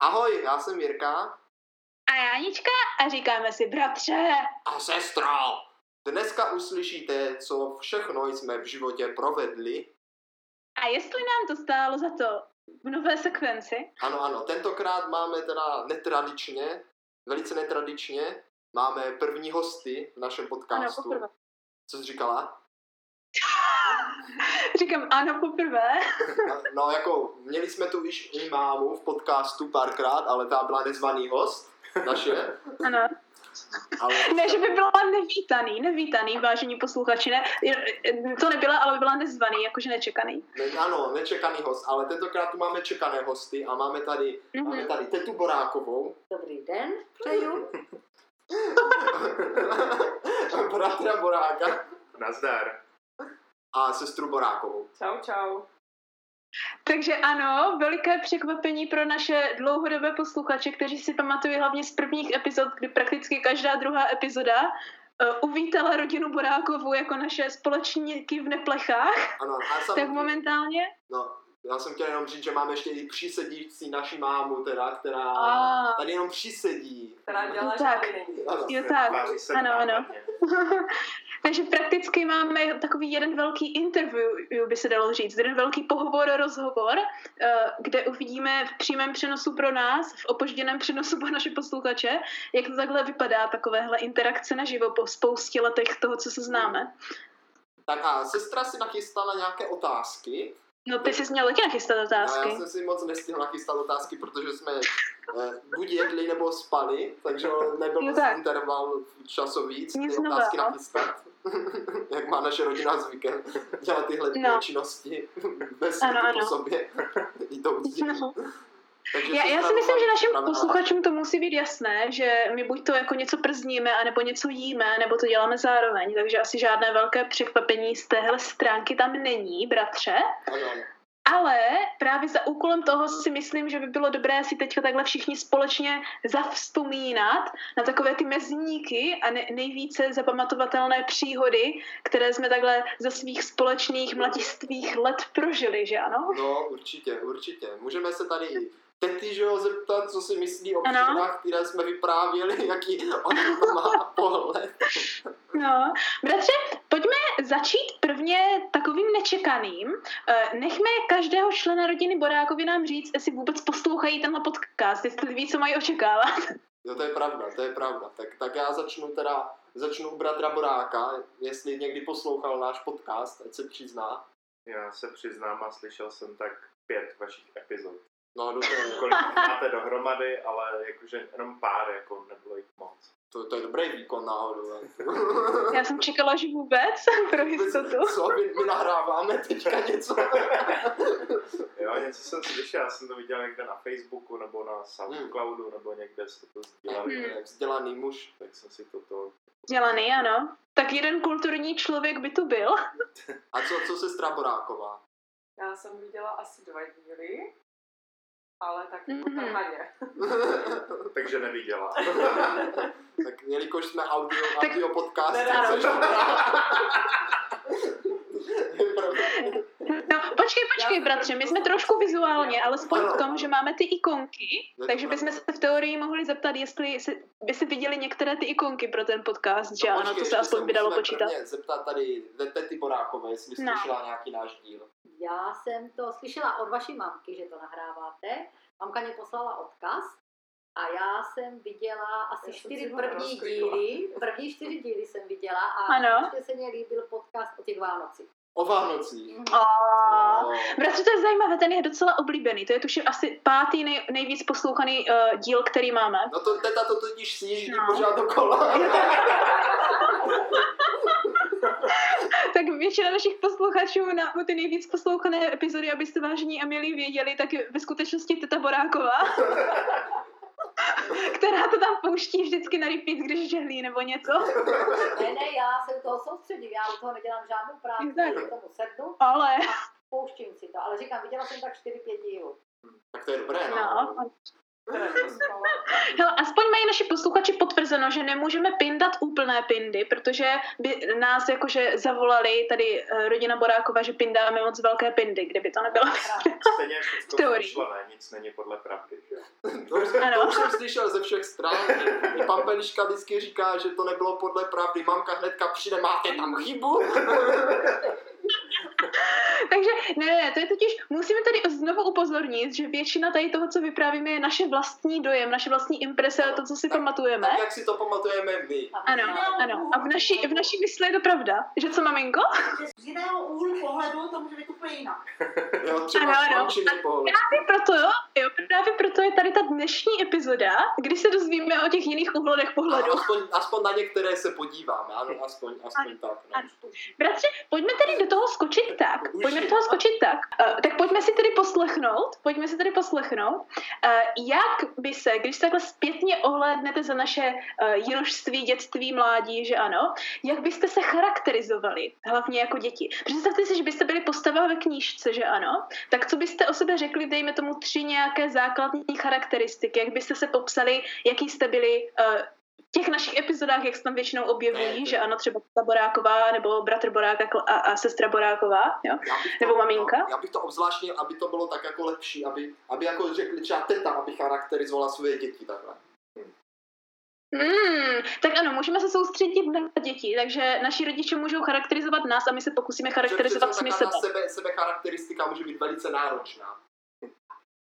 Ahoj, já jsem Jirka. A Jánička a říkáme si bratře. A sestro. Dneska uslyšíte, co všechno jsme v životě provedli. A jestli nám to stálo za to v nové sekvenci. Ano, ano, tentokrát máme teda netradičně, velice netradičně, máme první hosty v našem podcastu. Ano, poprvé. Co jsi říkala? Říkám ano poprvé. no jako, měli jsme tu již i mámu v podcastu párkrát, ale ta byla nezvaný host naše. Ano. Ale... Ne, že by byla nevítaný, nevítaný, vážení posluchači, ne, to nebyla, ale by byla nezvaný, jakože nečekaný. Ne, ano, nečekaný host, ale tentokrát tu máme čekané hosty a máme tady, mm-hmm. máme tady Tetu Borákovou. Dobrý den, přeju. Bratra Boráka. Nazdar. A sestru Borákovou. Čau, čau. Takže ano, veliké překvapení pro naše dlouhodobé posluchače, kteří si pamatují hlavně z prvních epizod, kdy prakticky každá druhá epizoda uh, uvítala rodinu Borákovou jako naše společníky v neplechách. Ano, a sam... tak momentálně... No, já jsem chtěl jenom říct, že máme ještě i přísedící naši mámu, teda, která a... tady jenom přísedí. Která dělá, tak. Jo, tak. Ano, ano. Takže prakticky máme takový jeden velký interview, by se dalo říct, jeden velký pohovor, rozhovor, eh, kde uvidíme v přímém přenosu pro nás, v opožděném přenosu pro naše posluchače, jak to takhle vypadá, takovéhle interakce naživo po spoustě letech toho, co se známe. Tak a sestra si nachystala nějaké otázky, No ty jsi měl taky nachystat otázky. No, já jsem si moc nestihl nachystat otázky, protože jsme eh, buď jedli nebo spali, takže nebyl no tak. interval časový, ty otázky nachystat. Jak má naše rodina zvykem dělat tyhle no. činnosti bez ano, ano. po sobě. jdoucí. No. já, já si myslím, že našim posluchačům to musí být jasné, že my buď to jako něco przníme, anebo něco jíme, nebo to děláme zároveň, takže asi žádné velké překvapení z téhle stránky tam není, bratře. Ano. Ale právě za úkolem toho si myslím, že by bylo dobré si teď takhle všichni společně zavzpomínat na takové ty mezníky a ne, nejvíce zapamatovatelné příhody, které jsme takhle za svých společných mladistvých let prožili, že ano? No, určitě, určitě. Můžeme se tady tety, že ho zeptat, co si myslí o příhodách, které jsme vyprávěli, jaký on to má pohled. No, bratře, začít prvně takovým nečekaným. Eh, nechme každého člena rodiny Borákovi nám říct, jestli vůbec poslouchají tenhle podcast, jestli ví, co mají očekávat. Jo, to je pravda, to je pravda. Tak, tak já začnu teda, začnu u bratra Boráka, jestli někdy poslouchal náš podcast, ať se přizná. Já se přiznám a slyšel jsem tak pět vašich epizod. No, no to je... Kolik máte dohromady, ale jakože jenom pár, jako nebylo jich moc. To, to je dobrý výkon náhodou. Já jsem čekala, že vůbec, pro jistotu. Co, my, my nahráváme teďka něco? jo, něco jsem slyšel, já jsem to viděl někde na Facebooku, nebo na Soundcloudu, hmm. nebo někde jste to sdělali. Hmm. Vzdělaný muž. Tak jsem si toto... Vzdělaný, ano. Tak jeden kulturní člověk by tu byl. A co, co se Straboráková? Já jsem viděla asi dva díly ale tak mm-hmm. Takže neviděla. tak jelikož jsme audio, audio podcast, No, počkej, počkej, bratře, my jsme trošku vizuálně, ale spojit v tom, že máme ty ikonky, takže bychom se v teorii mohli zeptat, jestli by si viděli některé ty ikonky pro ten podcast, že no, ano, to se aspoň by dalo počítat. zeptat tady Tety Borákové, jestli no. slyšela nějaký náš díl. Já jsem to slyšela od vaší mamky, že to nahráváte. Mamka mě poslala odkaz a já jsem viděla asi já čtyři první díly. První čtyři díly jsem viděla a ano. ještě se mě líbil podcast o těch Vánocích. O Vánocích. Oh. Bratře, to je zajímavé, ten je docela oblíbený. To je tuším asi pátý nej, nejvíc poslouchaný uh, díl, který máme. No to teta to totiž sníží no. pořád dokola. tak většina našich posluchačů na ty nejvíc poslouchané epizody, abyste vážení a milí věděli, tak ve skutečnosti Teta Boráková. která to tam pouští vždycky na repeat, když žehlí nebo něco. Ne, ne, já se u toho soustředím, já u toho nedělám žádnou práci, tak. tomu sednu ale... a pouštím si to. Ale říkám, viděla jsem tak 4-5 dílů. Tak to je dobré, no. no. Hele, aspoň mají naši posluchači potvrzeno, že nemůžeme pindat úplné pindy, protože by nás jakože zavolali tady uh, rodina Borákova, že pindáme moc velké pindy, kdyby to nebylo. Stejně všechno nic není podle pravdy, že? To už, to už jsem slyšel ze všech stran. I pan Peliška vždycky říká, že to nebylo podle pravdy. Mamka hnedka přijde, máte tam chybu? Ne, ne, to je totiž, musíme tady znovu upozornit, že většina tady toho, co vyprávíme, je naše vlastní dojem, naše vlastní imprese, to, co si tak, pamatujeme. Tak, jak si to pamatujeme my. Ano, ano. A v naší, v naší mysli je to pravda. Že co, maminko? Z jiného úhlu pohledu to může být úplně jinak. jo, třeba ano, ano. Právě proto, jo, právě proto je tady ta dnešní epizoda, kdy se dozvíme o těch jiných úhledech pohledu. aspoň, aspoň na některé se podíváme, ano, aspoň, aspoň ano, tak. No. Ano. Bratře, pojďme tedy do toho skočit tak. Už pojďme do toho skočit tak. Uh, tak pojďme si tedy poslechnout, pojďme si tedy poslechnout, uh, jak by se, když se takhle zpětně ohlédnete za naše uh, jirožství, dětství, mládí, že ano, jak byste se charakterizovali, hlavně jako děti. Představte si, že byste byli postava ve knížce, že ano, tak co byste o sebe řekli, dejme tomu tři nějaké základní charakteristiky, jak byste se popsali, jaký jste byli uh, těch našich epizodách, jak se tam většinou objevují, že ano, třeba ta Boráková, nebo bratr Borák a, a sestra Boráková, jo? nebo to, maminka. Já bych to obzvláštnil, aby to bylo tak jako lepší, aby, aby jako řekli třeba teta, aby charakterizovala své děti takhle. Hmm, tak ano, můžeme se soustředit na děti, takže naši rodiče můžou charakterizovat nás a my se pokusíme charakterizovat sami sebe. sebe. Sebe charakteristika může být velice náročná.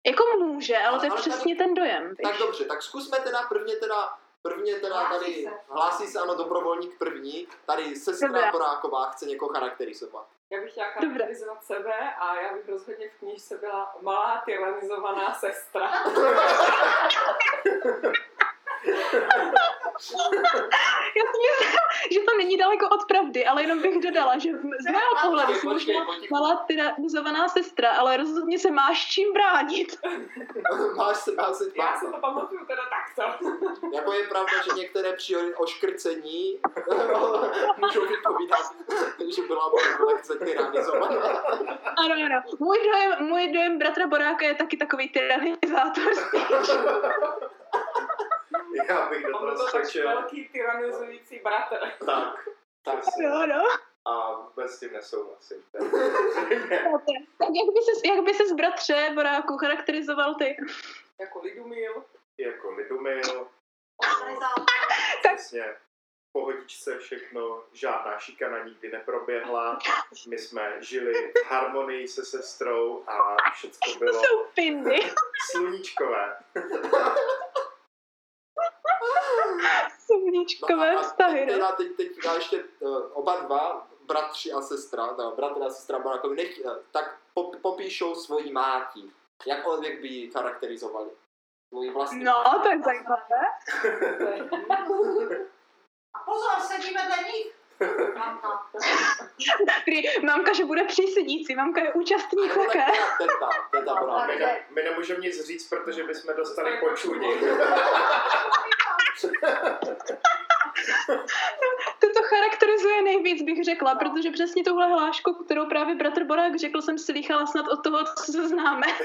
Jako může, ale, ale to je ale přesně tady, ten dojem. Tak dobře, tak zkusme teda prvně teda Prvně teda hlásí tady se. hlásí se ano dobrovolník první, tady sestra Boráková chce někoho charakterizovat. Já bych chtěla charakterizovat Dobre. sebe a já bych rozhodně v knížce byla malá tyranizovaná sestra. Já si myslím, že to není daleko od pravdy, ale jenom bych dodala, že z mého pohledu jsem možná malá tyranizovaná sestra, ale rozhodně se máš čím bránit. máš se, máš se Já si to pamatuju teda takto. jako je pravda, že některé příhody o škrcení můžou vypovídat, že byla lehce tyranizovaná. Ano, ano. Můj dojem, můj dojem bratra Boráka je taky takový tyranizátor. Já bych do toho skočil. velký tyranizující bratr. Tak, tak no, no. A vůbec s tím nesouhlasím. tak jak by, ses, jak by ses bratře Boráku charakterizoval ty? Jako Lidumil. Jako Lidumil. Přesně. pohodičce všechno, žádná šikana nikdy neproběhla. My jsme žili v harmonii se sestrou a všechno bylo jsou sluníčkové. Sluníčkové no vztahy, ne? Teda teď, teď já ještě uh, oba dva, bratři a sestra, teda bratr a sestra Barakovi, nech, uh, tak pop, popíšou svoji máti. Jak on jak by ji charakterizovali? Svoji vlastní No, to je zajímavé. a pozor, sedíme vedle nich. Mamka. mamka, že bude přísedící, mamka je účastník také. Teta, teta, my, ne, my nemůžeme nic říct, protože bychom dostali počuní. to charakterizuje nejvíc, bych řekla, protože přesně tuhle hlášku, kterou právě bratr Borák řekl, jsem slychala snad od toho, co se známe.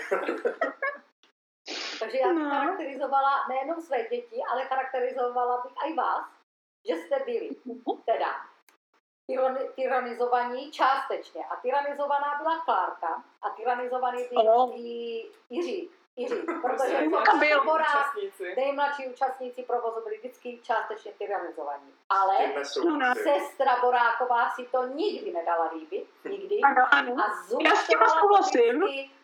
Takže já bych no. charakterizovala nejenom své děti, ale charakterizovala bych i vás, že jste byli teda tyranizovaní částečně. A tyranizovaná byla Klárka a tyranizovaný byl Jiří. Jiří, protože byl účastníci. Nejmladší účastníci provozu byli vždycky částečně tyranizovaní. Ale sestra Boráková si to nikdy nedala líbit, nikdy. Ano, ano. A zúčtovala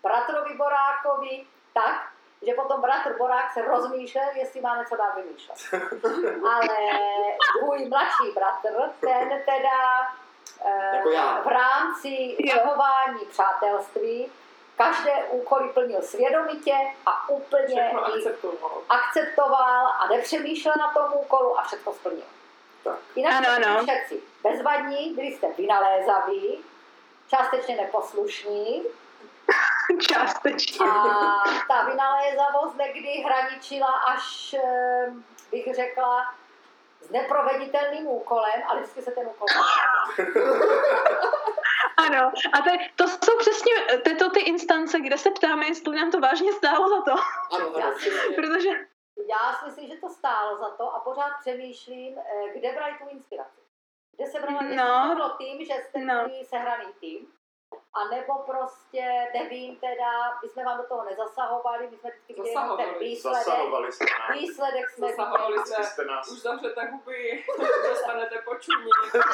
bratrovi Borákovi tak, že potom bratr Borák se rozmýšlel, jestli má něco dál vymýšlet. Ale tvůj mladší bratr, ten teda jako v rámci zachování přátelství každé úkoly plnil svědomitě a úplně akceptoval. akceptoval a nepřemýšlel na tom úkolu a všechno splnil. Jinak ano, ano. všetci bezvadní, byli jste vynalézaví, částečně neposlušní. částečně. A ta vynalézavost někdy hraničila až, bych řekla, s neproveditelným úkolem, ale vždycky se ten úkol Ano, a to, to jsou přesně tyto ty instance, kde se ptáme, jestli nám to vážně stálo za to. Ano, ano. Protože... Já si myslím, že to stálo za to a pořád přemýšlím, eh, kde brali tu inspiraci. Kde se brala, no, to bylo tým, že jste no. sehraný tým, a nebo prostě, nevím teda, my jsme vám do toho nezasahovali, my jsme vždycky viděli ten výsledek. Zasahovali jsme Výsledek jsme Zasahovali viděli. Jste nás... Už zavřete huby, dostanete počuní,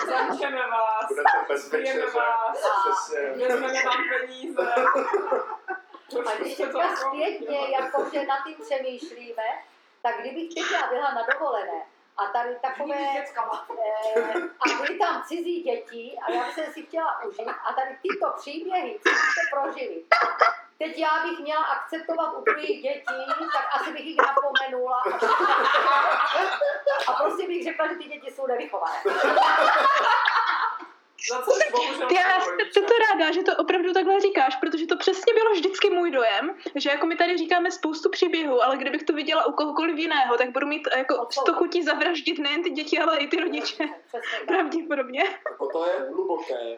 zamčeme vás, budete bez večeře, vás, vezmeme vám peníze. A když teďka zpětně, jakože nad tím přemýšlíme, tak kdybych teď byla na dovolené, a tady takové, eh, a byly tam cizí děti a já jsem si chtěla užít a tady tyto příběhy, co jste prožili. Teď já bych měla akceptovat u tvých dětí, tak asi bych jich napomenula. A prostě bych řekla, že ty děti jsou nevychované. Já jsem to ráda, že to opravdu takhle říkáš, protože to přesně bylo vždycky můj dojem, že jako my tady říkáme spoustu příběhů, ale kdybych to viděla u kohokoliv jiného, tak budu mít jako to chutí zavraždit nejen ty děti, ale i ty rodiče. Pravděpodobně. Jako to je hluboké.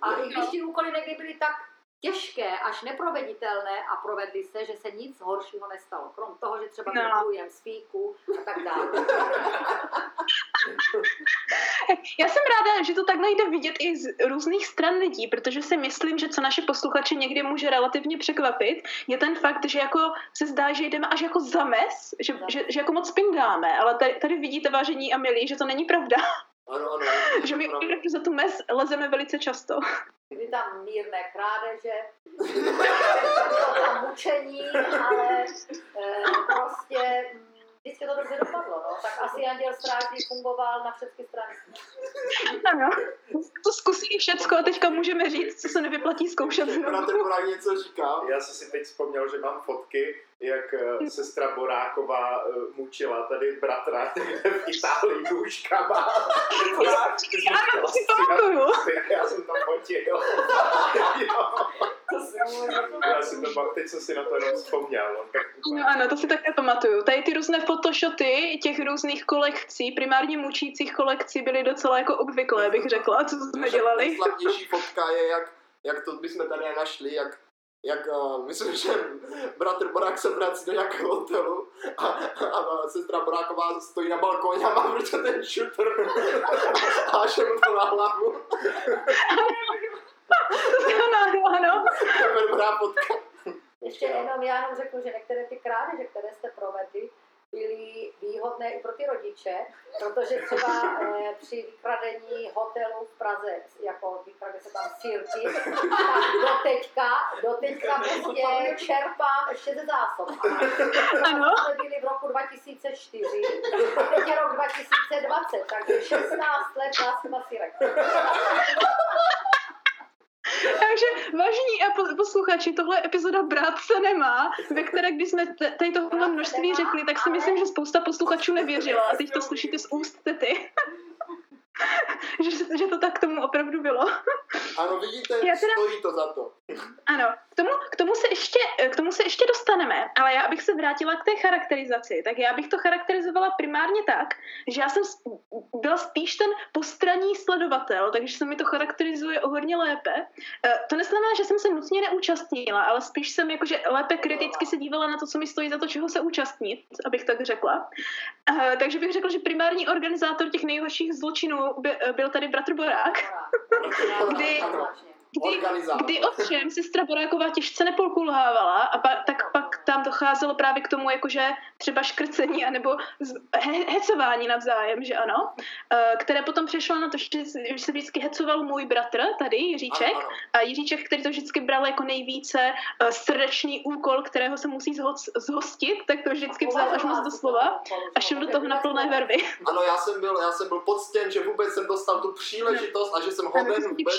A, a i když ty úkoly někdy byly tak těžké až neproveditelné a provedly se, že se nic horšího nestalo. Krom toho, že třeba no. jem spíku a tak dále. Já jsem ráda, že to takhle jde vidět i z různých stran lidí, protože si myslím, že co naše posluchače někdy může relativně překvapit, je ten fakt, že jako se zdá, že jdeme až jako mes, že, no. že, že jako moc pindáme, ale tady, tady vidíte, vážení a milí, že to není pravda. Ano, ano. že my za tu mes lezeme velice často. Byly tam mírné krádeže, bylo tam mučení, ale e, prostě vždycky to dobře dopadlo, no. Tak asi Anděl Strážný fungoval na všechny strany. Ano, to zkusí všecko a teďka můžeme říct, co se nevyplatí zkoušet znovu. Na něco říká. Já jsem si teď vzpomněl, že mám fotky, jak uh, sestra Boráková uh, mučila tady bratra v Itálii nůžkama. já, já, si pamatuju. Já jsem to fotil. já si to, teď jsem si na to jenom vzpomněl. No ano, to si také pamatuju. Tady ty různé photoshoty těch různých kolekcí, primárně mučících kolekcí, byly docela jako obvyklé, bych řekla, co jsme dělali. Nejslavnější fotka je, jak, jak to bychom tady našli, jak jak uh, myslím, že bratr Borák se vrací do nějakého hotelu a, a, a sestra Boráková stojí na balkóně a má prostě ten šutr a až mu to na hlavu. Ano, ano. To je dobrá fotka. Ještě jenom, já jenom řeknu, že některé ty krádeže, které jste provedli, byly výhodné i pro ty rodiče, protože třeba eh, při vykradení hotelu v Praze, jako vykradne se tam sírky, tak do teďka, do teďka prostě čerpám ještě ze zásob. Ano. jsme byli v roku 2004 a teď je rok 2020, takže 16 let zásoba sírek. Takže vážení a posluchači, tohle epizoda Brat se nemá, ve které když jsme tady tohle množství řekli, tak si myslím, že spousta posluchačů nevěřila a teď to slyšíte z úst tety. že, že to tak tomu opravdu bylo. Ano, vidíte, já teda... stojí to za to. Ano, k tomu, k, tomu se ještě, k tomu se ještě dostaneme, ale já bych se vrátila k té charakterizaci. Tak já bych to charakterizovala primárně tak, že já jsem byla spíš ten postranní sledovatel, takže se mi to charakterizuje o hodně lépe. E, to neznamená, že jsem se nutně neúčastnila, ale spíš jsem jakože lépe kriticky se dívala na to, co mi stojí za to, čeho se účastnit, abych tak řekla. E, takže bych řekla, že primární organizátor těch nejhorších zločinů byl tady bratr Borák, kdy Kdy, kdy ovšem sestra Boráková těžce nepolkulhávala a pa, tak pak tam docházelo právě k tomu jakože třeba škrcení anebo he, hecování navzájem, že ano, uh, které potom přešlo na to, že se vždycky hecoval můj bratr tady, Jiříček, ano, ano. a Jiříček, který to vždycky bral jako nejvíce uh, srdečný úkol, kterého se musí zhostit, tak to vždycky vzal až moc do slova a šel do toho na plné verby. Ano, já jsem byl, já jsem byl poctěn, že vůbec jsem dostal tu příležitost a že jsem hoden vůbec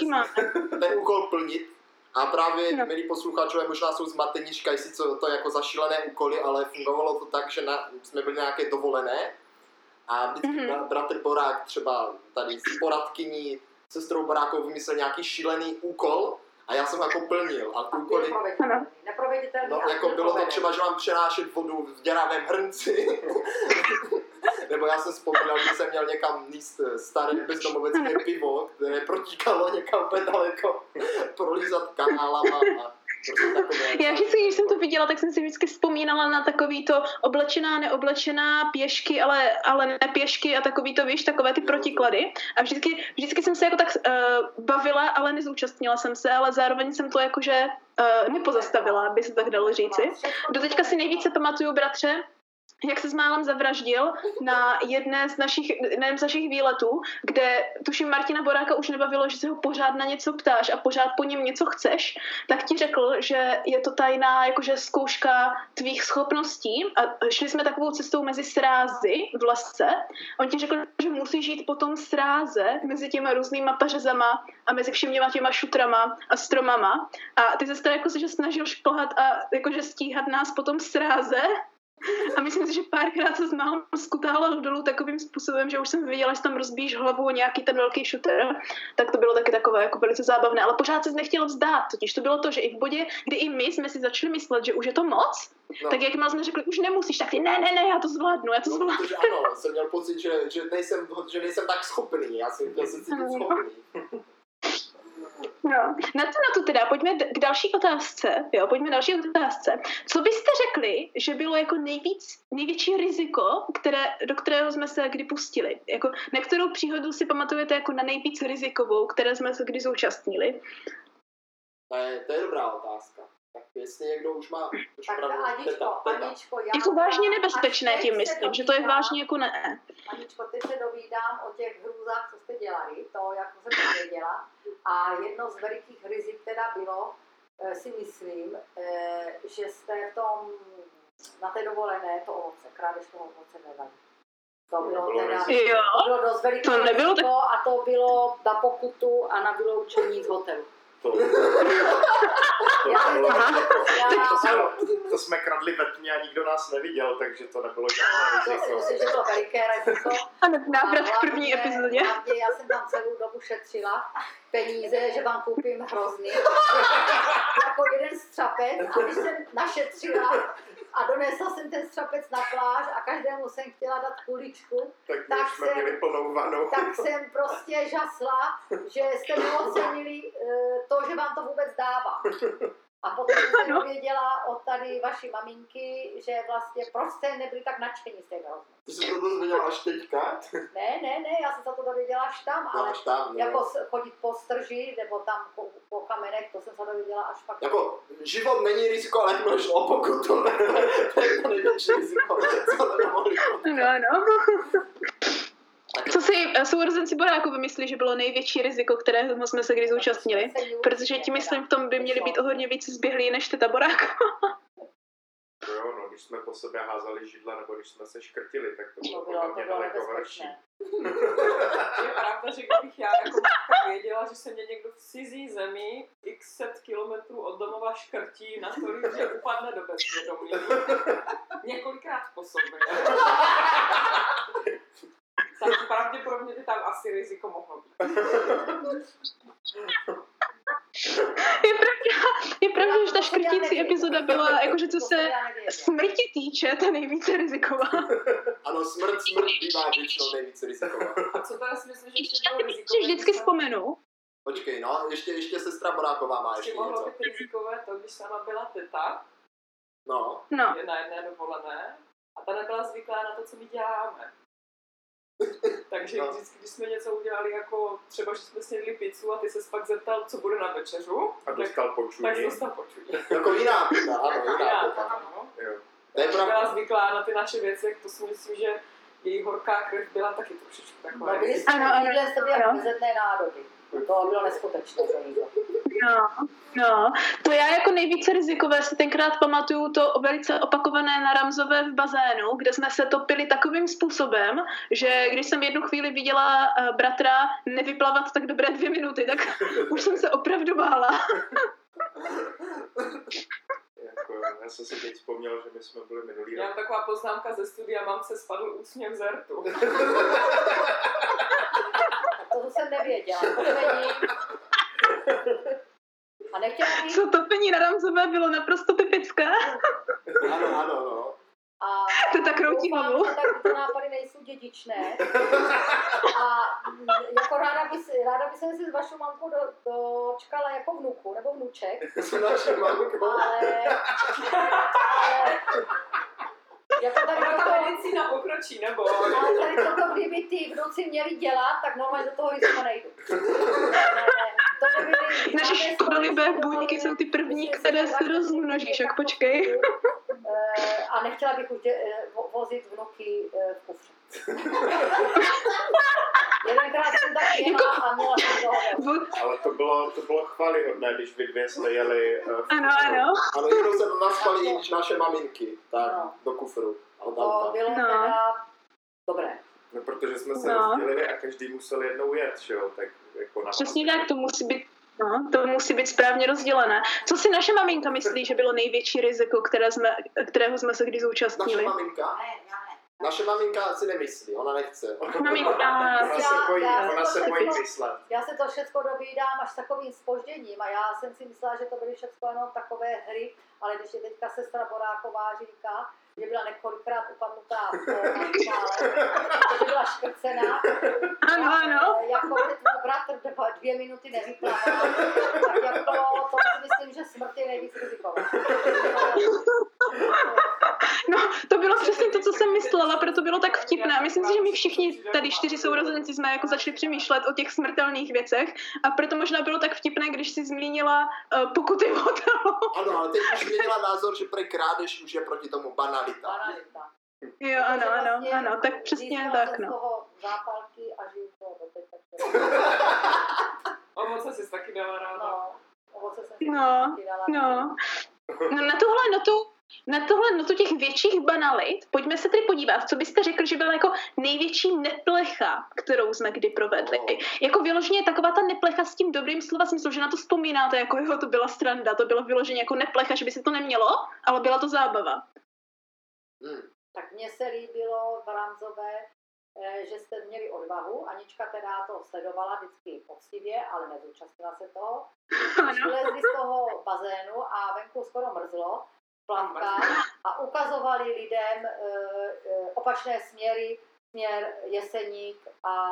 ten úkol plnit. A právě, no. milí posluchačové, možná jsou zmatení, říkají si, co to jako zašílené úkoly, ale fungovalo to tak, že na, jsme byli nějaké dovolené a vždycky mm-hmm. bratr Borák třeba tady s poradkyní sestrou Borákou vymyslel nějaký šílený úkol a já jsem jako plnil. A ty úkoly... No, jako bylo to třeba, že mám přenášet vodu v děravém hrnci. Nebo já jsem vzpomínal, že jsem měl někam níst staré bezdomovecké pivo, které protíkalo někam úplně daleko, prolízat kanálama a Prostě Já vždycky, když jsem to viděla, tak jsem si vždycky vzpomínala na takový to oblečená, neoblečená, pěšky, ale, ale nepěšky a takový to, víš, takové ty protiklady. A vždycky, vždycky jsem se jako tak uh, bavila, ale nezúčastnila jsem se, ale zároveň jsem to jakože uh, nepozastavila, aby se tak dalo říci. Do teďka si nejvíce pamatuju, bratře, jak se s málem zavraždil na jedné z našich, z našich výletů, kde tuším Martina Boráka už nebavilo, že se ho pořád na něco ptáš a pořád po něm něco chceš, tak ti řekl, že je to tajná jakože zkouška tvých schopností. A šli jsme takovou cestou mezi srázy v lesce. On ti řekl, že musíš žít po tom sráze mezi těma různýma pařezama a mezi všemi těma šutrama a stromama. A ty se jako že snažil šplhat a jakože stíhat nás po tom sráze a myslím si, že párkrát se znám skutála dolů takovým způsobem, že už jsem viděla, že tam rozbíjíš hlavu o nějaký ten velký shooter, tak to bylo taky takové jako velice zábavné, ale pořád se nechtěl vzdát, totiž to bylo to, že i v bodě, kdy i my jsme si začali myslet, že už je to moc, no. tak jak jsme řekli, už nemusíš, tak ty ne, ne, ne, já to zvládnu, já to no, zvládnu. Protože ano, jsem měl pocit, že, že, nejsem, že nejsem tak schopný, já jsem, já jsem cítit schopný. No, na to, na to teda, pojďme k další otázce, jo, pojďme další otázce. Co byste řekli, že bylo jako nejvíc, největší riziko, které, do kterého jsme se kdy pustili? Jako, na kterou příhodu si pamatujete jako na nejvíc rizikovou, které jsme se kdy zúčastnili? To je, to je dobrá otázka. Tak jestli někdo už má už tak pravdu, Aničko, teta, teta. Aničko, já je to vážně nebezpečné tím myslím, že to je vážně jako ne. Aničko, teď se dovídám o těch hrůzách, co jste dělali, to jako jsem nevěděla. A jedno z velikých rizik teda bylo, eh, si myslím, eh, že jste v tom, na té dovolené to ovoce, krádež toho ovoce nevadí. To bylo, teda, to bylo dost veliké to nebylo tak... a to bylo na pokutu a na vyloučení z hotelu. To, to, to, jsme kradli ve tmě a nikdo nás neviděl, takže to nebylo žádné riziko. To myslím, že to veliké riziko. A návrat v první epizodě. Já jsem tam celou dobu šetřila peníze, že vám koupím hrozný. jako jeden střapec, aby jsem našetřila a donesla jsem ten střapec na pláž a každému jsem chtěla dát kuličku. Tak, tak jsme jsem, měli plnou vanu. tak jsem prostě žasla, že jste neocenili uh, to, že vám to vůbec dává. A potom jsem no. věděla od tady vaší maminky, že vlastně proč jste nebyli tak nadšení z té hrozny. Ty jsi to dozvěděla až teďka? Ne, ne, ne, já jsem se to dověděla až tam, no, ale až tam, ne. jako chodit po strži nebo tam po, po kamenech, to jsem se dověděla až pak. Jako život není riziko, ale šlo o pokutu, to je to největší riziko, co nemohli No, no. Co si eh, sourozenci Boráku vymyslí, že bylo největší riziko, kterého jsme se kdy zúčastnili? Protože ti myslím, v tom by měli být o hodně víc zběhlí než teta Boráku. jo, no, když jsme po sobě házali židla, nebo když jsme se škrtili, tak to bylo podle mě daleko horší. Je pravda, že kdybych já jako matka věděla, že se mě někdo v cizí zemi x set kilometrů od domova škrtí na to, že upadne do bezvědomí. Několikrát po sobě tak pravděpodobně by tam asi riziko mohlo být. Je pravda, je pravda, že ta škrtící epizoda byla, jakože co se smrti týče, ta nejvíce riziková. Ano, smrt, smrt bývá většinou nejvíce riziková. A co teda si myslíš, že ještě bylo rizikové? Si vždycky vzpomenu. Počkej, no, ještě, ještě sestra Boráková má ještě, ještě mohlo být rizikové to, když sama byla teta, no. no. je na jedné dovolené, a ta nebyla zvyklá na to, co my děláme. Takže no. vždycky, když jsme něco udělali, jako třeba, že jsme snědli pizzu a ty se pak zeptal, co bude na večeřu, a dostal počuní. Tak dostal počuní. jako jiná pizza, ano, jiná pizza. Ano. Jo. byla zvyklá na ty naše věci, to si myslím, že její horká krev byla taky trošičku taková. No, byli jsme ano, ano, ano. jako nádoby. To bylo neskutečné. No, no, to já jako nejvíce rizikové si tenkrát pamatuju to velice opakované na Ramzové v bazénu, kde jsme se topili takovým způsobem, že když jsem jednu chvíli viděla uh, bratra nevyplavat tak dobré dvě minuty, tak už jsem se opravdu bála. jako, já jsem si teď vzpomněl, že my jsme byli minulý rok. Já mám taková poznámka ze studia, mám se spadl úsměv z rtu. to jsem nevěděla. A nechtěla Co topení na Ramzové bylo naprosto typické. ano, ano, no. A to tak kroutí hlavu. tak to nápady nejsou dědičné. A jako ráda by, si, ráda by jsem si s vašou mamkou do, dočkala jako vnuku nebo vnuček. S naší mamkou. Ale, ale jako tady Ona ta medicína pokročí, nebo? ale tady toto, kdyby ty vnuci měli dělat, tak normálně do toho rizika nejdu. Ne, ne, to by byly Naše společnosti, buňky jsou ty první, které se rozmnoží, však vnuky počkej. Eh, A nechtěla bych už dě- eh, vo- vozit vnuky eh, v kufře. Jedenkrát jsem tak jela a měla jsem Ale to bylo, to bylo chválihodné, když vy dvě jste jeli uh, Ano, ano. Ano, jednou se naspali i když naše maminky, tak No. do kufru. To bylo No. teda dobré. No, protože jsme se No. rozdělili a každý musel jednou jet, že jo, tak jako na Přesně tak, to musí být No, to musí být správně rozdělené. Co si naše maminka myslí, že bylo největší riziko, které jsme, kterého jsme se kdy Naše zúčastnili? maminka? Ne, já. Naše maminka si nemyslí, ona nechce. Maminka, Ona se Já- bojí, já ona se to bojí myslet. Já se to všechno dovídám až s takovým spožděním a já jsem si myslela, že to byly všechno jenom takové hry, ale když je teďka sestra Boráková říká, že byla několikrát upadnutá v že byla škrcená, Ano, ano. Eh, jako že tvůj bratr dva, dvě minuty nevyplával, tak jako to si myslím, že smrt je nejvíc riziková. No, to bylo přesně to, co jsem myslela, proto bylo tak vtipné. Myslím si, že my všichni tady čtyři sourozenci jsme jako začali přemýšlet o těch smrtelných věcech a proto možná bylo tak vtipné, když si zmínila uh, pokuty v hotelu. Ano, ale teď už změnila názor, že pre krádež už je proti tomu banalita. Banalita. Jo, ano, ano, vlastně ano, tak přesně tak, no. toho zápalky a Ovoce jsi taky dala ráda. no, ovoce jsem No, taky dala. No, no na tohle, na tu, na tohle, na tu těch větších banalit, pojďme se tedy podívat, co byste řekl, že byla jako největší neplecha, kterou jsme kdy provedli. Oh. Jako vyloženě taková ta neplecha s tím dobrým slova smyslu, že na to vzpomínáte, jako jo, to byla stranda, to bylo vyloženě jako neplecha, že by se to nemělo, ale byla to zábava. Hmm. Tak mně se líbilo v Ranzové, eh, že jste měli odvahu. Anička teda to sledovala vždycky poctivě, ale nezúčastnila se toho. Vylezli z toho bazénu a venku skoro mrzlo, plavkách a ukazovali lidem eh, eh, opačné směry, směr Jeseník a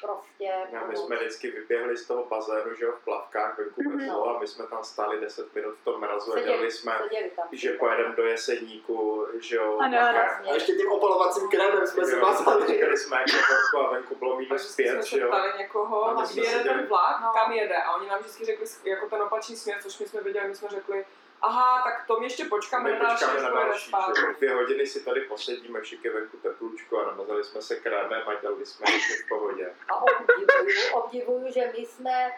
prostě... No, my jsme vždycky vyběhli z toho bazénu, že jo, v plavkách, venku mrzlo a my jsme tam stáli 10 minut v tom mrazu a dělali jsme, tam. že pojedeme do Jeseníku, že jo. Ano, ano. A ještě tím opalovacím krémem jsme se Jo, mazali. Říkali jsme jako horko a venku bylo minus Takže 5, jsme že se jo. ptali někoho, A kdy jsme jede ten vlak, No. kam jede. A oni nám vždycky řekli jako ten opačný směr, což my jsme věděli, my jsme řekli, aha, tak to my ještě počkáme My na další, na další. Dvě hodiny si tady posedíme, všichni venku teplůčko a namazali jsme se krémem a dělali jsme v pohodě. A obdivuju, obdivuju, že my jsme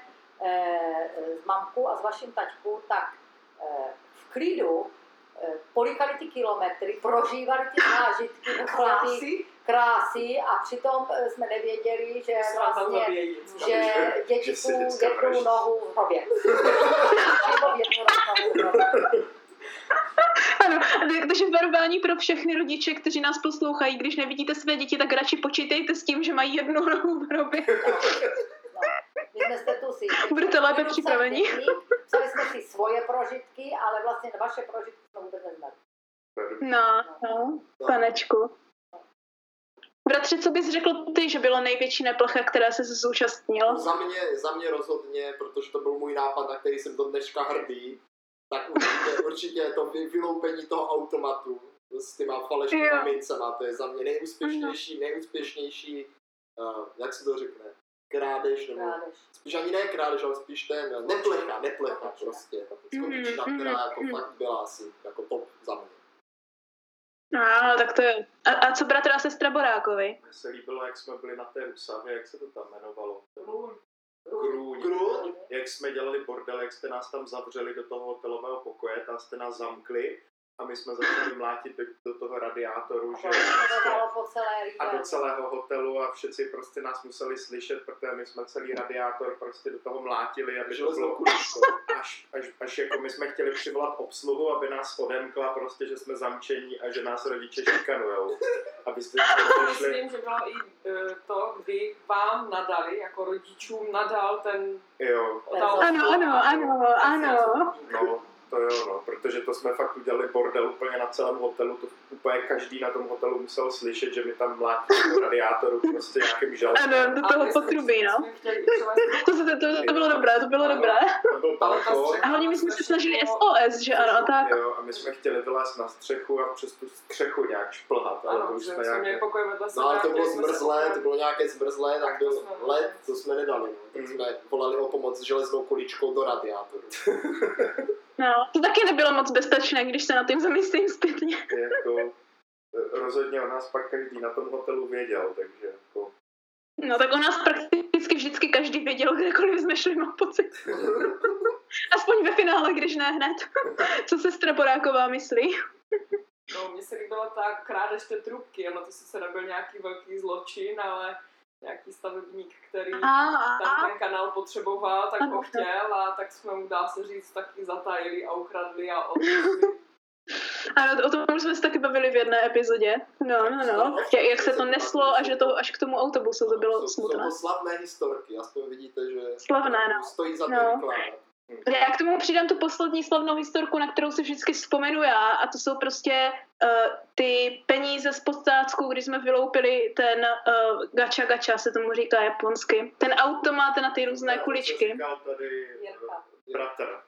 eh, s mamkou a s vaším taťkou tak eh, v klidu eh, polikali ty kilometry, prožívali ty zážitky, Krásy, krásy a přitom eh, jsme nevěděli, že vlastně že děcka jednu nohu v hrobě. Ano, a takže varování pro všechny rodiče, kteří nás poslouchají, když nevidíte své děti, tak radši počítejte s tím, že mají jednu nohu v hrobě. No. My jsme se tu si... Budete lépe připraveni. Psali jsme si svoje prožitky, ale vlastně vaše prožitky jsme vůbec neznali. No, no, panečku. Bratře, co bys řekl ty, že bylo největší neplecha, která se zúčastnil? Za mě, za mě rozhodně, protože to byl můj nápad, na který jsem do dneška hrdý, tak určitě, určitě to vy- vyloupení toho automatu s těma falešnými mincema, to je za mě nejúspěšnější, nejúspěšnější, uh, jak se to řekne, krádež, nebo Krádež. spíš ani ne krádež, ale spíš ten, neplecha, neplecha prostě. Skutečná, Mhm, která jako mhm. fakt byla asi jako top za mě. No, tak to je. A, a co bratr a sestra Borákovi? Mně se líbilo, jak jsme byli na té Rusavě, jak se to tam jmenovalo? Grůň. Grůň? Jak jsme dělali bordel, jak jste nás tam zavřeli do toho hotelového pokoje, tam jste nás zamkli a my jsme začali mlátit do, do toho radiátoru, že To dalo po celé a do celého hotelu a všetci prostě nás museli slyšet, protože my jsme celý radiátor prostě do toho mlátili, aby to bylo až, až, až jako my jsme chtěli přivolat obsluhu, aby nás odemkla prostě, že jsme zamčení a že nás rodiče šikanujou. Abyste šli, Myslím, že bylo i e, to, kdy vám nadali, jako rodičům nadal ten... jo, Ano, ano, ano, ano. no, To jo, no, protože to jsme fakt udělali bordel úplně na celém hotelu, to úplně každý na tom hotelu musel slyšet, že mi tam mlátí do radiátoru prostě nějakým žalem. Ano, do toho potrubí, no. To, to, to, to, bylo dobré, to bylo dobré. To byl balkon. A hlavně my jsme se snažili SOS, že ano, tak. Jo, a my jsme chtěli vylézt na střechu a přes tu střechu nějak šplhat, ale Ano, to už jsme jsme měli nějak... pokoj vedle sebe. No ale to a bylo zmrzlé, to bylo nějaké zmrzlé, tak byl jsme led, nedali. to jsme nedali. No. Tak Mm. jsme volali o pomoc s železnou kuličkou do radiátoru. No, to taky nebylo moc bezpečné, když se na tím zamyslím zpětně. jako, eh, rozhodně o nás pak každý na tom hotelu věděl, takže jako, No tak o nás prakticky vždycky každý věděl, kdekoliv jsme šli, mám pocit. Aspoň ve finále, když ne hned. Co se Boráková myslí? No, mně se líbila ta krádež té trubky, ono to sice nebyl nějaký velký zločin, ale nějaký stavebník, který A, tam a, ten kanál potřeboval, tak ho chtěl a tak jsme mu, dá se říct, taky zatajili a ukradli a odnesli. ano, o tom jsme se taky bavili v jedné epizodě. No, no, no. Jak, jak se to neslo a že to až k tomu autobusu, to bylo jsou, smutné. Jsou to slavné historky, aspoň vidíte, že Slavné, no. stojí za to No. vykládat. Já k tomu přidám tu poslední slavnou historku, na kterou si vždycky vzpomenu já, a to jsou prostě uh, ty peníze z postácku, kdy jsme vyloupili ten uh, gacha gacha, se tomu říká japonsky. Ten automat na ty různé kuličky. tady eh, bratr.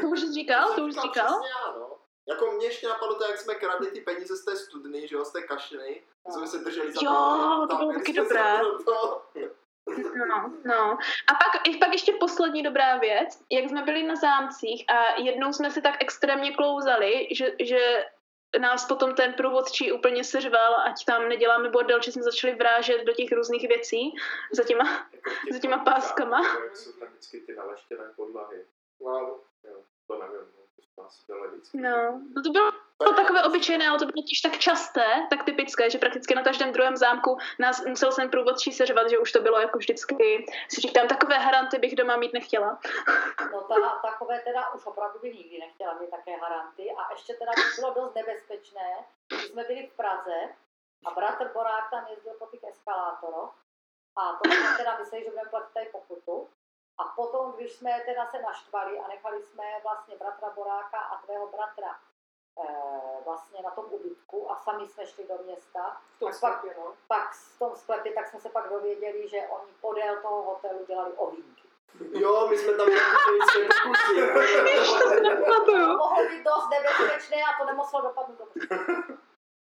To už jsi říkal? To už jsi říkal? No. Jako mě ještě napadlo to, jak jsme kradli ty peníze z té studny, že jo, z té kašny. No. Jsme se drželi za Jo, to bylo taky dobré. No, no. A pak, i- pak ještě poslední dobrá věc, jak jsme byli na zámcích a jednou jsme se tak extrémně klouzali, že, že nás potom ten průvodčí úplně seřval, ať tam neděláme bordel, že jsme začali vrážet do těch různých věcí za těma Za těma páskama. jsou tam vždycky ty naleštěné podlahy. Wow. Jo, to nevím, no, to vždycky. No, no to bylo to takové obyčejné, ale to bylo totiž tak časté, tak typické, že prakticky na každém druhém zámku nás musel jsem průvodčí seřvat, že už to bylo jako vždycky, si říkám, takové haranty bych doma mít nechtěla. No ta, takové teda už opravdu by nikdy nechtěla mít také haranty a ještě teda by bylo dost nebezpečné, když jsme byli v Praze a bratr Borák tam jezdil po těch eskalátorech a to jsme teda mysleli, že budeme platit tady pokutu. A potom, když jsme teda se naštvali a nechali jsme vlastně bratra Boráka a tvého bratra eh, vlastně na tom ubytku a sami jsme šli do města, V tom pak- sklepě, no. pak v tom sklepě, tak jsme se pak dověděli, že oni podél toho hotelu dělali ohýnky. Jo, my jsme tam měli pokusy. Mohlo být dost nebezpečné a to nemuselo dopadnout dobře.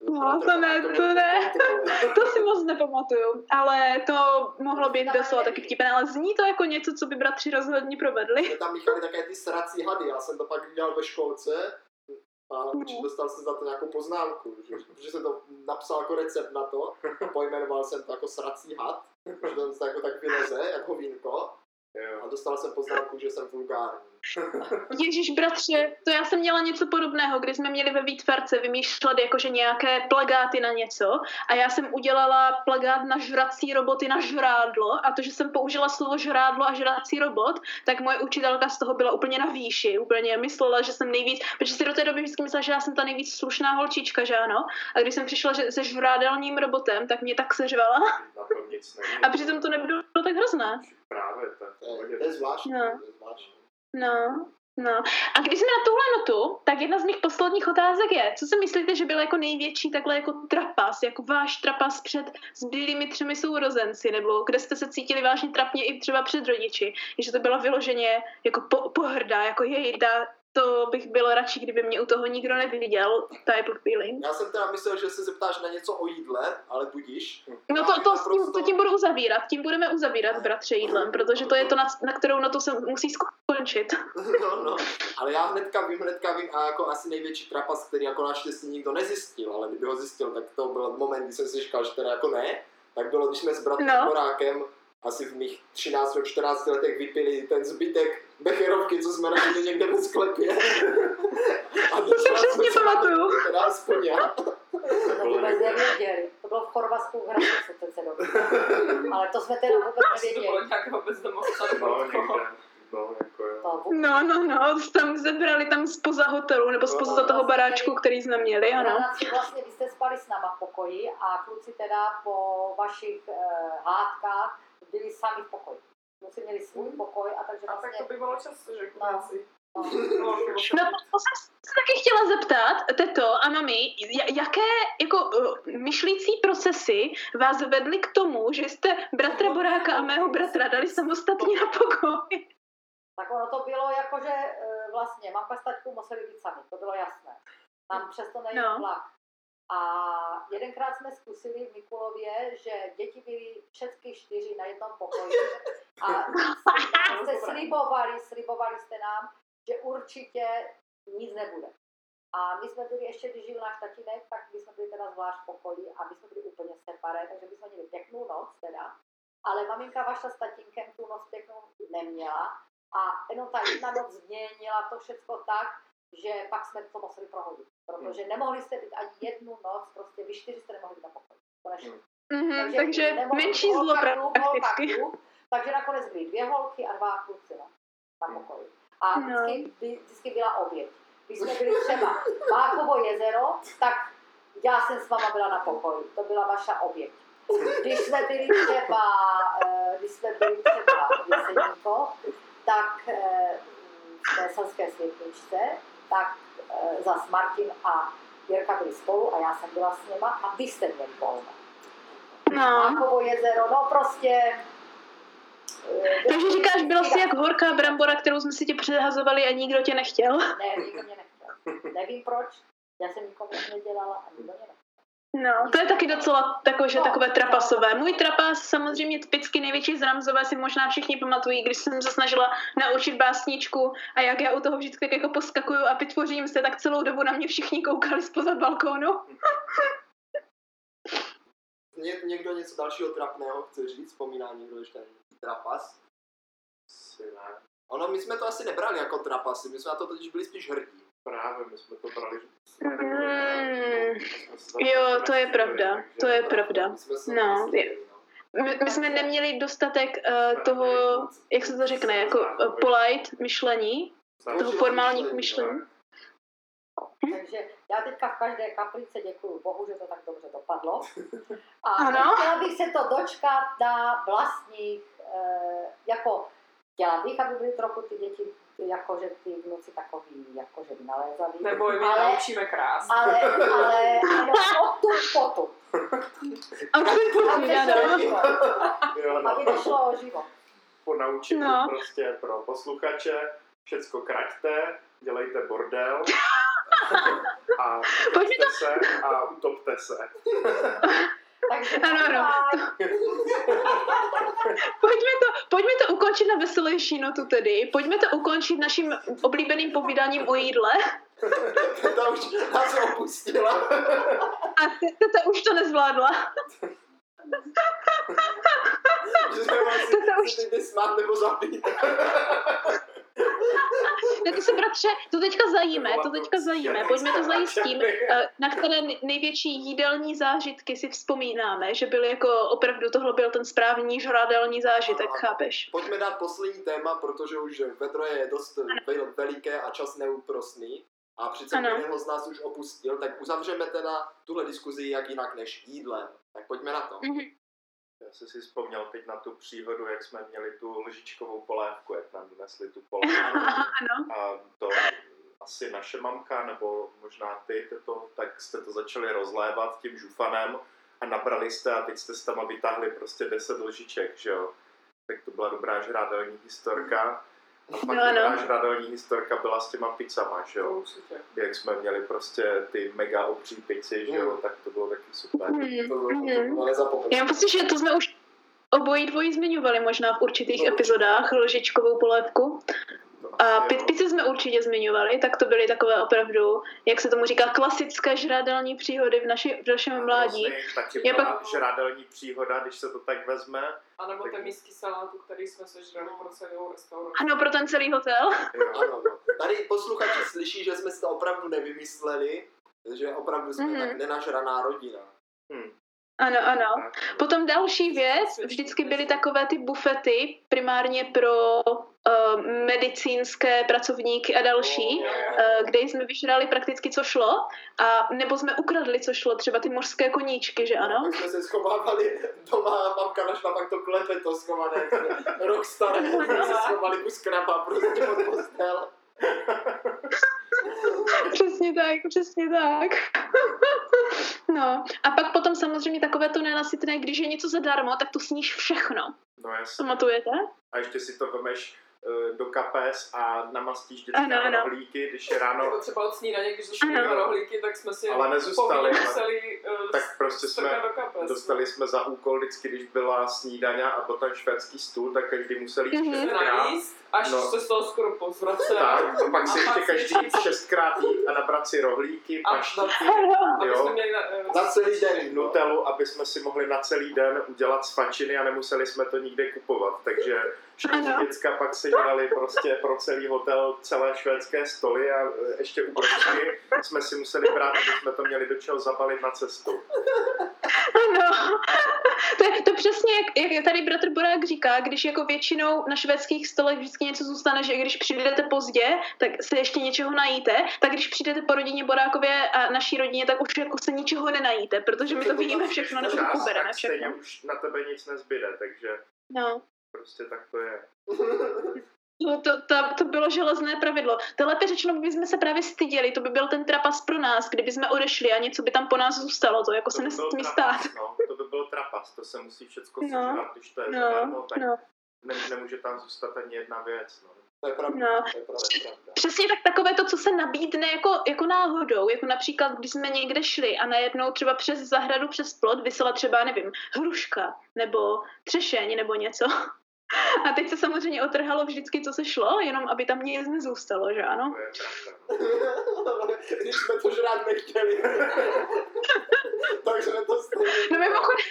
No, to ne, to ne. To si moc nepamatuju, ale to mohlo být doslova taky vtipné, ale zní to jako něco, co by bratři rozhodně provedli. jsme tam míchali také ty srací hady, já jsem to pak dělal ve školce a No. dostal jsem za to nějakou poznámku, že, jsem to napsal jako recept na to pojmenoval jsem to jako srací had, že to se jako tak vyleze, jako vínko dostal jsem poznámku, že jsem vulgární. Ježíš bratře, to já jsem měla něco podobného, kdy jsme měli ve výtvarce vymýšlet jakože nějaké plagáty na něco a já jsem udělala plagát na žrací roboty na žrádlo a to, že jsem použila slovo žrádlo a žrací robot, tak moje učitelka z toho byla úplně na výši, úplně myslela, že jsem nejvíc, protože si do té doby vždycky myslela, že já jsem ta nejvíc slušná holčička, že ano, a když jsem přišla že, se žrádelním robotem, tak mě tak seřvala a přitom to nebylo tak hrozné. Právě, v To je, pohodě. to je zvláštní, No. to je zvláštní. No, no. A když jsme na tuhle notu, tak jedna z mých posledních otázek je, co si myslíte, že byl jako největší takhle jako trapas, jako váš trapas před zbylými třemi sourozenci, nebo kde jste se cítili vážně trapně i třeba před rodiči, že to byla vyloženě jako po, pohrdá, jako jejda, to bych bylo radši, kdyby mě u toho nikdo neviděl, type of feeling. Já jsem teda myslel, že se zeptáš na něco o jídle, ale budíš. No to, to, s tím, to tím budu uzavírat, tím budeme uzavírat, bratře, jídlem, protože to je to, na, na kterou notu se musí skončit. No, no. Ale já hnedka vím, hnedka vím a jako asi největší trapas, který jako naštěstí nikdo nezjistil, ale kdyby ho zjistil, tak to byl moment, kdy jsem si říkal, že teda jako ne, tak bylo, když jsme s bratrem No. Horákem asi v mých 13 nebo 14 letech vypili ten zbytek becherovky, co jsme našli někde ve sklepě. A To přesně pamatuju. Teda aspoň já. To vůbec nevěděli. To bylo v Chorvatsku v Hradci, co se. Ale to jsme teda vůbec Asi to bylo nevěděli. nějakého bezdomovce. No. No, jako jo. No, no, no, tam zebrali tam spoza hotelu, nebo spoza toho baráčku, který jsme měli, ano. Vlastně vy jste spali s náma v pokoji a kluci teda po vašich uh, hádkách byli sami v pokoji. Kluci měli svůj pokoj a takže A tak to vlastně bývalo často, že No. kluci. No, to jsem se taky chtěla zeptat, teto a mami, jaké jako myšlící procesy vás vedly k tomu, že jste bratra Boráka a mého bratra dali samostatně na pokoj? Tak ono to bylo jako, že e, vlastně mamka s taťkou museli být sami, to bylo jasné. Tam přesto nejde no. vlak. A jedenkrát jsme zkusili v Mikulově, že děti byly všechny čtyři na jednom pokoji a jste slibovali, slibovali jste nám, že určitě nic nebude. A my jsme byli ještě, když žil náš tatínek, tak my jsme byli teda zvlášť v pokoji a my jsme byli úplně separé, takže my jsme měli pěknou noc teda. Ale maminka vaša s tatínkem tu noc pěknou neměla a jenom ta jedna noc změnila to všechno tak, že pak jsme to museli prohodit. Protože hmm. nemohli jste být ani jednu noc, prostě vy čtyři jste nemohli být na pokoji. Mm-hmm, takže, takže menší zlo prakticky. takže nakonec byly dvě holky a dva kluci na, na hmm. pokoji. A no. vždycky, no. vždycky byla oběť. Když jsme byli třeba Mákovo jezero, tak já jsem s váma byla na pokoji. To byla vaše oběť. Když jsme byli třeba, eh, když jsme byli třeba v Jeseníko, tak eh, v té selské světničce, tak e, zas Martin a Jirka byli spolu a já jsem byla s něma a vy jste měli volno. No. Mákovo jezero, no prostě e, takže říkáš, bylo jsi jak horká brambora, kterou jsme si tě předhazovali a nikdo tě nechtěl? Ne, nikdo mě nechtěl. Nevím proč, já jsem nikomu nedělala a nikdo mě nechtěl. No, to je taky docela takové, že no, takové trapasové. Můj trapas, samozřejmě typicky největší z Ramzové, si možná všichni pamatují, když jsem se snažila naučit básničku a jak já u toho vždycky jako poskakuju a vytvořím se, tak celou dobu na mě všichni koukali spoza balkónu. Ně, někdo něco dalšího trapného chce říct? Vzpomíná někdo ještě trapas? Ono, my jsme to asi nebrali jako trapasy, my jsme na to totiž byli spíš hrdí. Právě, my jsme to brali. Mm, jo, to je pravda, to je pravda. No, my, my jsme neměli dostatek uh, toho, jak se to řekne, jako uh, polite myšlení, toho formálních myšlení. Takže já teďka v každé kaplice děkuju Bohu, že to tak dobře dopadlo. A ano? chtěla bych se to dočkat na vlastních, uh, jako chtěla bych, aby byly trochu ty děti jako, že ty vnuci takový, jako, že vynalézavý. Nebo my ale, naučíme krás. Ale, ale, ale odtud potu. Aby nešlo o život. Po naučení no. prostě pro posluchače, všecko kraťte, dělejte bordel a pojďte se a utopte se. Takže ano, ano. pojďme, to, pojďme to ukončit na veselější notu tedy. Pojďme to ukončit naším oblíbeným povídáním o jídle. Teta už nás opustila. A teta už to nezvládla. Že jsme vlastně teta už... smát nebo zabít. Ne, ty se bratře, to teďka zajíme, to teďka zajíme. Pojďme to zajít s tím, eh, na které největší jídelní zážitky si vzpomínáme, že byly jako opravdu tohle byl ten správný žradelní zážitek, a, chápeš? Pojďme dát poslední téma, protože už vedro je dost ano. veliké a čas neúprostný. A přece jeden z nás už opustil, tak uzavřeme teda tuhle diskuzi jak jinak než jídlem. Tak pojďme na to. Mm-hmm. Já jsem si vzpomněl teď na tu příhodu, jak jsme měli tu lžičkovou polévku, jak nám donesli tu polévku. A to asi naše mamka, nebo možná ty, to, tak jste to začali rozlévat tím žufanem a nabrali jste a teď jste s tam vytáhli prostě 10 lžiček, že jo. Tak to byla dobrá žrádelní historka. A pak no, no. historka byla s těma pizzama, že jo? Jak jsme měli prostě ty mega obří pici, že jo? Mm. Tak to bylo taky super. Mm. To bylo, mm. to Já myslím, že to jsme už obojí dvojí zmiňovali možná v určitých no. epizodách lžičkovou polévku. A pitpice jsme určitě zmiňovali, tak to byly takové opravdu, jak se tomu říká, klasické žrádelní příhody v, naši, v našem mládí. Vlastně, taky byla pak... žrádelní příhoda, když se to tak vezme. A nebo ten místky salátu, který jsme sežrali pro celou restauraci. Ano, pro ten celý hotel. ano, no. Tady posluchači slyší, že jsme si to opravdu nevymysleli, že opravdu jsme mm-hmm. tak nenažraná rodina. Hmm. Ano, ano. Potom další věc, vždycky byly takové ty bufety, primárně pro medicínské pracovníky a další, uh, kde jsme vyžrali prakticky, co šlo, a nebo jsme ukradli, co šlo, třeba ty mořské koníčky, že ano? Tak jsme se schovávali doma, mamka našla pak to klepe, to schované, rok staré, jsme se schovali kus kraba prostě pod postel. přesně tak, přesně tak. no a pak potom samozřejmě takové to nenasytné, když je něco zadarmo, tak to sníš všechno. No jasně. Pamatujete? A ještě si to vemeš Eh, do kapes a namastíš vždycky ano, ano. rohlíky, když je ráno... Jako třeba od snídaně, když došly rohlíky, tak jsme si ale nezůstali, museli uh, tak prostě jsme do kapes. dostali jsme za úkol vždycky, když byla snídaně a potom švédský stůl, tak každý musel jít mm-hmm. Až no. se z toho skoro pozvracel. Tak, a pak si ještě každý šestkrát jít a nabrat si rohlíky, paštíky, jo, na, uh, celý den. Nutelu, aby jsme si mohli na celý den udělat svačiny a nemuseli jsme to nikde kupovat, takže všechny děcka pak se dělali prostě pro celý hotel celé švédské stoly a e, ještě u bročky jsme si museli brát, aby jsme to měli do čeho zabalit na cestu. Ano, to, je, to přesně, jak, jak tady bratr Borák říká, když jako většinou na švédských stolech vždycky něco zůstane, že když přijdete pozdě, tak se ještě něčeho najíte, tak když přijdete po rodině Borákově a naší rodině, tak už jako se ničeho nenajíte, protože my to vidíme všechno, nebo to ubereme všechno. už na tebe nic nezbyde, takže... No. Prostě tak to je. No, to, to, to bylo železné pravidlo. To lépe řečeno, bychom se právě styděli, to by byl ten trapas pro nás, kdyby jsme odešli a něco by tam po nás zůstalo, to jako to se nesmí stát. No, to by byl trapas, to se musí všechno no, sežrat, když to je no, zadarmo, tak no. ne, nemůže tam zůstat ani jedna věc. No. To je pravda. No. To je pravda, to je pravda. Přesně tak takové to, co se nabídne jako, jako náhodou, jako například, když jsme někde šli a najednou třeba přes zahradu, přes plot vysela třeba, nevím, hruška, nebo třešeň, nebo něco. A teď se samozřejmě otrhalo vždycky, co se šlo, jenom aby tam nic nezůstalo, že ano? Když jsme to žrát nechtěli. Takže to stejně. No mimochodem,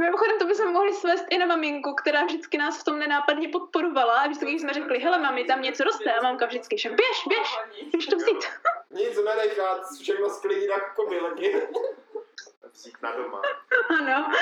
Mimochodem to bychom mohli svést i na maminku, která vždycky nás v tom nenápadně podporovala a vždycky jsme řekli, hele mami, tam něco roste a mamka vždycky, že běž, běž, běž to vzít. Nic nenechat, všechno sklidí na kobylky vzít na doma. Ano.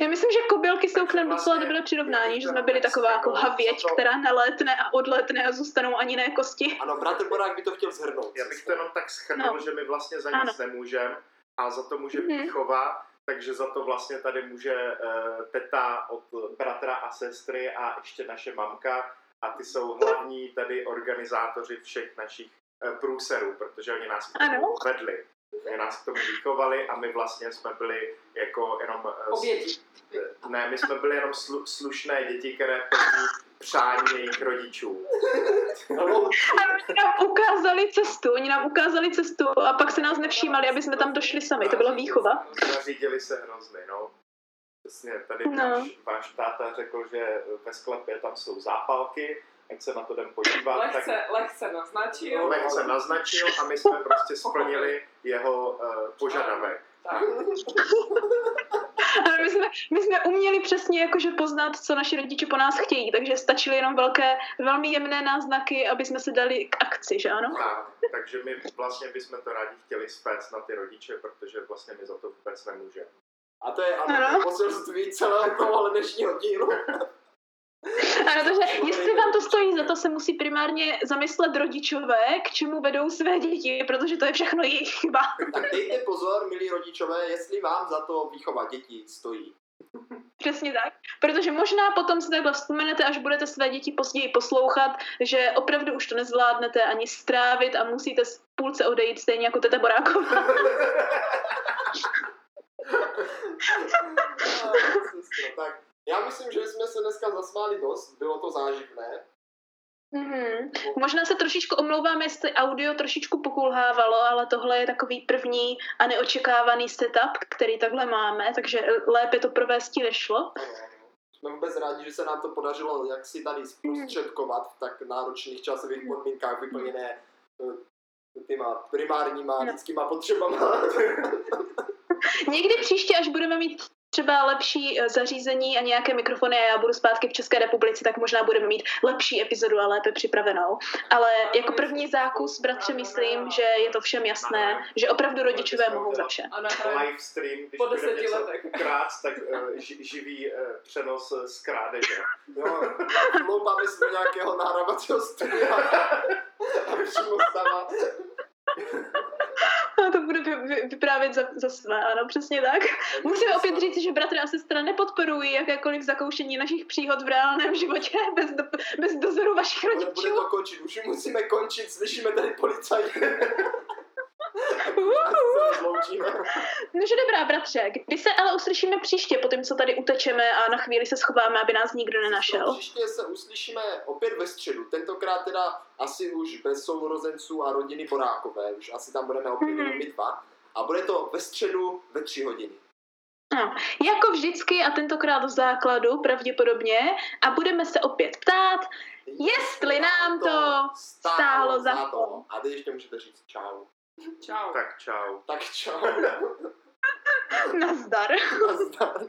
Já myslím, že kobylky jsou k nám docela vlastně dobré přirovnání, že jsme byli taková jako havěť, která nalétne a odletne a zůstanou ani ne kosti. Ano, bratr Borák by to chtěl zhrnout. Já bych to jenom tak schrnul, no. že my vlastně za nic nemůžeme a za to může mm-hmm. výchova, takže za to vlastně tady může uh, teta od bratra a sestry a ještě naše mamka a ty jsou hlavní tady organizátoři všech našich uh, průserů, protože oni nás vedli nás k tomu vychovali a my vlastně jsme byli jako jenom... Eh, Oběti. Ne, my jsme byli jenom slu, slušné děti, které plní přání jejich rodičů. oni nám ukázali cestu, oni nám ukázali cestu a pak se nás nevšímali, aby jsme tam došli sami, to byla výchova. Nařídili se hrozně, no. Přesně, tady no. váš, váš táta řekl, že ve sklepě tam jsou zápalky, ať se na to jdem podívat. Lehce, tak, lehce naznačil. Lehce naznačil a my jsme prostě splnili jeho uh, požadavek. Tak. Ale my jsme, my jsme uměli přesně jakože poznat, co naši rodiče po nás chtějí, takže stačily jenom velké, velmi jemné náznaky, aby jsme se dali k akci, že ano? Tak, takže my vlastně bychom to rádi chtěli spéct na ty rodiče, protože vlastně my za to vůbec nemůžeme. A to je ano, ano. poselství celého toho dnešního dílu. Ano, takže jestli vám to stojí za to, se musí primárně zamyslet rodičové, k čemu vedou své děti, protože to je všechno jejich chyba. Tak dejte pozor, milí rodičové, jestli vám za to výchova dětí stojí. Přesně tak, protože možná potom si takhle vzpomenete, až budete své děti později poslouchat, že opravdu už to nezvládnete ani strávit a musíte z půlce odejít stejně jako teta Boráková. tak já myslím, že jsme se dneska zasmáli dost, bylo to záživné. Mm-hmm. Možná se trošičku omlouváme, jestli audio trošičku pokulhávalo, ale tohle je takový první a neočekávaný setup, který takhle máme, takže lépe to provést nešlo. Jsme vůbec rádi, že se nám to podařilo jak si tady zprostředkovat v tak náročných časových podmínkách vyplněné eh, těma primárníma lidskýma potřebama. Někdy příště, až budeme mít třeba lepší eh, zařízení a nějaké mikrofony a já budu zpátky v České republice, tak možná budeme mít lepší epizodu a lépe připravenou. Ale jako první zákus, bratře, myslím, že je to všem jasné, že opravdu rodičové mohou za vše. Live stream, když po deseti letech. ukrát, tak uh, živý uh, přenos z krádeže. Jo, hloupáme si nějakého nahrávacího studia a přímo stává to bude vyprávět za, za své, ano, přesně tak. Musíme opět říct, že bratr a sestra nepodporují jakékoliv zakoušení našich příhod v reálném životě bez, do, bez dozoru vašich rodičů. Bude to končit, už musíme končit, slyšíme tady policajty. Nože dobrá, bratře, kdy se ale uslyšíme příště, po tom, co tady utečeme a na chvíli se schováme, aby nás nikdo nenašel? No, příště se uslyšíme opět ve středu, tentokrát teda asi už bez sourozenců a rodiny Borákové, už asi tam budeme opět mm-hmm. my dva. A bude to ve středu ve tři hodiny. No, jako vždycky a tentokrát v základu pravděpodobně a budeme se opět ptát, jestli nám to stálo za to. A vy ještě můžete říct čau. Čau. Tak čau. Tak čau. Nazdar. Nazdar.